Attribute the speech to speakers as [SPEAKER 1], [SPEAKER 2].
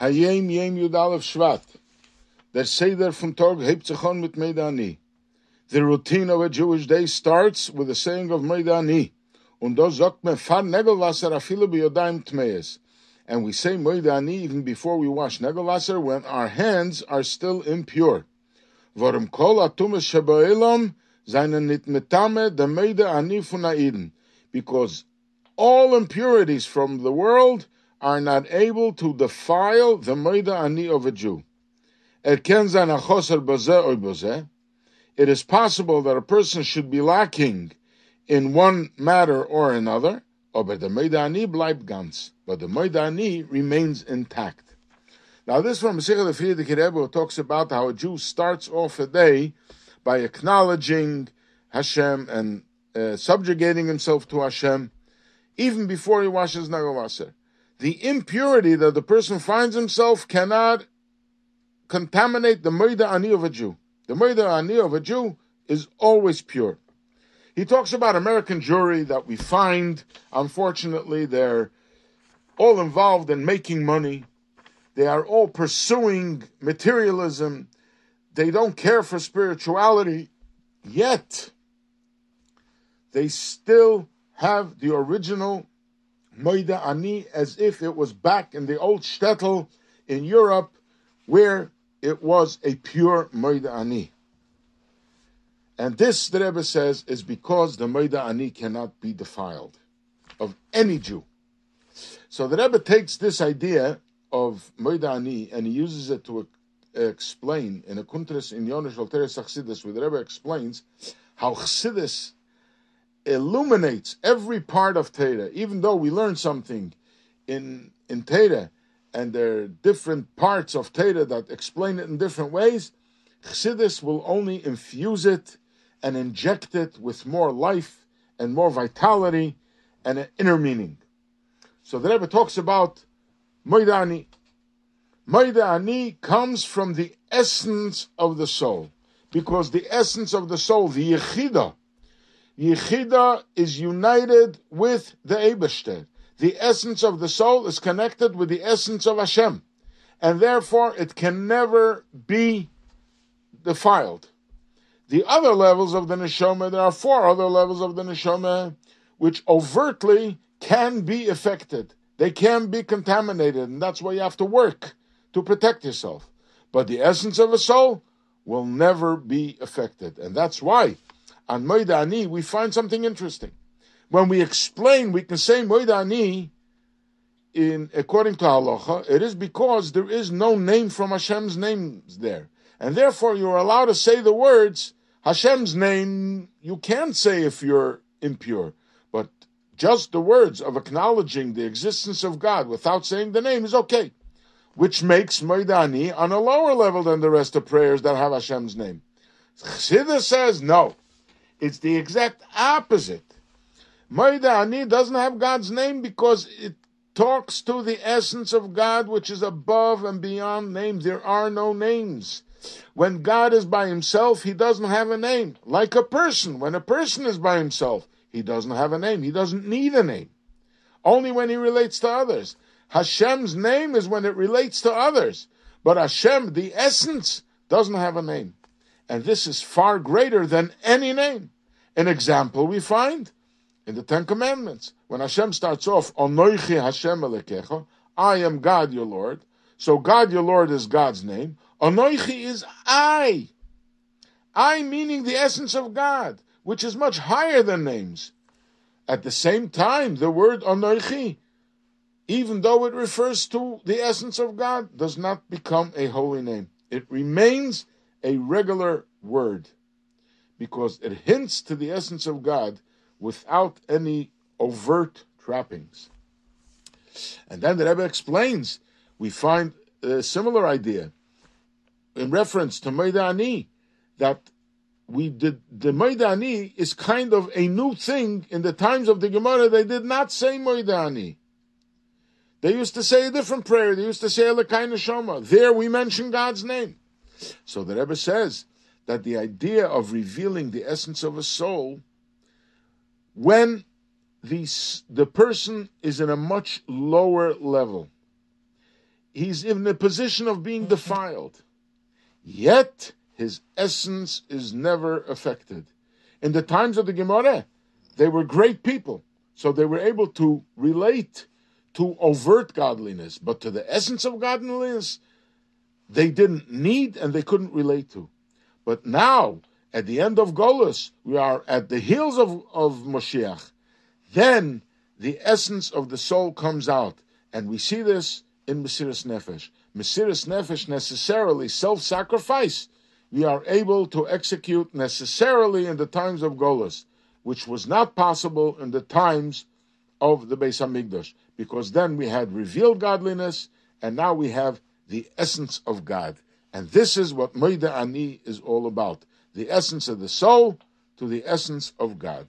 [SPEAKER 1] Hayem Yem Yud Shvat. Der Seder from Tog hebt sich on mit Meidani. The routine of a Jewish day starts with the saying of Meidani. Und sagt man, fahr Negelwasser. And we say Meidani even before we wash Negelwasser when our hands are still impure. Kol atumes nit metame de Meide ani von Aiden. Because all impurities from the world are not able to defile the Meide ani of a Jew. It is possible that a person should be lacking in one matter or another, but the Meidani bleibt ganz, but the Meidani remains intact. Now this from Masechet Frierdiker Rebbe talks about how a Jew starts off a day by acknowledging Hashem and uh, subjugating himself to Hashem, even before he washes Negelwasser. The impurity that the person finds himself cannot contaminate the Moida Ani of a Jew. The Moida Ani of a Jew is always pure. He talks about American Jewry that we find, unfortunately, they're all involved in making money. They are all pursuing materialism. They don't care for spirituality. Yet, they still have the original Moida Ani as if it was back in the old shtetl in Europe where it was a pure Moida Ani. And this, the Rebbe says, is because the Moida Ani cannot be defiled of any Jew. So the Rebbe takes this idea of Moida Ani and he uses it to explain in a Kuntres in Yonish Volteres Chassidus, where the Rebbe explains how Chassidus illuminates every part of Torah, even though we learn something in in Torah, and there are different parts of Torah that explain it in different ways. Chassidus will only infuse it and inject it with more life and more vitality and an inner meaning. So the Rebbe talks about Moidani. Moidani comes from the essence of the soul, because the essence of the soul, the Yechida, Yechida is united with the Eibershter. The essence of the soul is connected with the essence of Hashem, and therefore it can never be defiled. The other levels of the neshama, there are four other levels of the neshama which overtly can be affected. They can be contaminated, and that's why you have to work to protect yourself. But the essence of a soul will never be affected, and that's why on Moida Ani, we find something interesting. When we explain, we can say Moida Ani, in according to halacha, it is because there is no name from Hashem's names there, and therefore you are allowed to say the words Hashem's name. You can't say if you're impure, but just the words of acknowledging the existence of God without saying the name is okay, which makes Moidani on a lower level than the rest of prayers that have Hashem's name. Chassidus says no. It's the exact opposite. Moida Ani doesn't have God's name because it talks to the essence of God, which is above and beyond names. There are no names. When God is by himself, he doesn't have a name. Like a person. When a person is by himself, he doesn't have a name. He doesn't need a name. Only when he relates to others. Hashem's name is when it relates to others. But Hashem, the essence, doesn't have a name. And this is far greater than any name. An example we find in the Ten Commandments. When Hashem starts off, Hashem I am God your Lord. So God your Lord is God's name. Onoichi is I. I meaning the essence of God, which is much higher than names. At the same time, the word Onoichi, even though it refers to the essence of God, does not become a holy name. It remains a regular word because it hints to the essence of God without any overt trappings. And then the Rebbe explains, we find a similar idea in reference to Maidani, that we did the Maidani is kind of a new thing in the times of the Gemara. They did not say Maidani. They used to say a different prayer. They used to say Elokai Neshama. There we mention God's name. So the Rebbe says that the idea of revealing the essence of a soul, when the, the person is in a much lower level, he's in a position of being defiled. Yet his essence is never affected. In the times of the Gemara, they were great people, so they were able to relate to overt godliness, but to the essence of godliness, they didn't need and they couldn't relate to. But now, at the end of Golus, we are at the heels of, of Moshiach. Then the essence of the soul comes out. And we see this in Mesiris Nefesh. Mesiris Nefesh necessarily self sacrifice. We are able to execute necessarily in the times of Golus, which was not possible in the times of the Beis Hamikdash, because then we had revealed godliness, and now we have the essence of God. And this is what Moida Ani is all about the essence of the soul to the essence of God.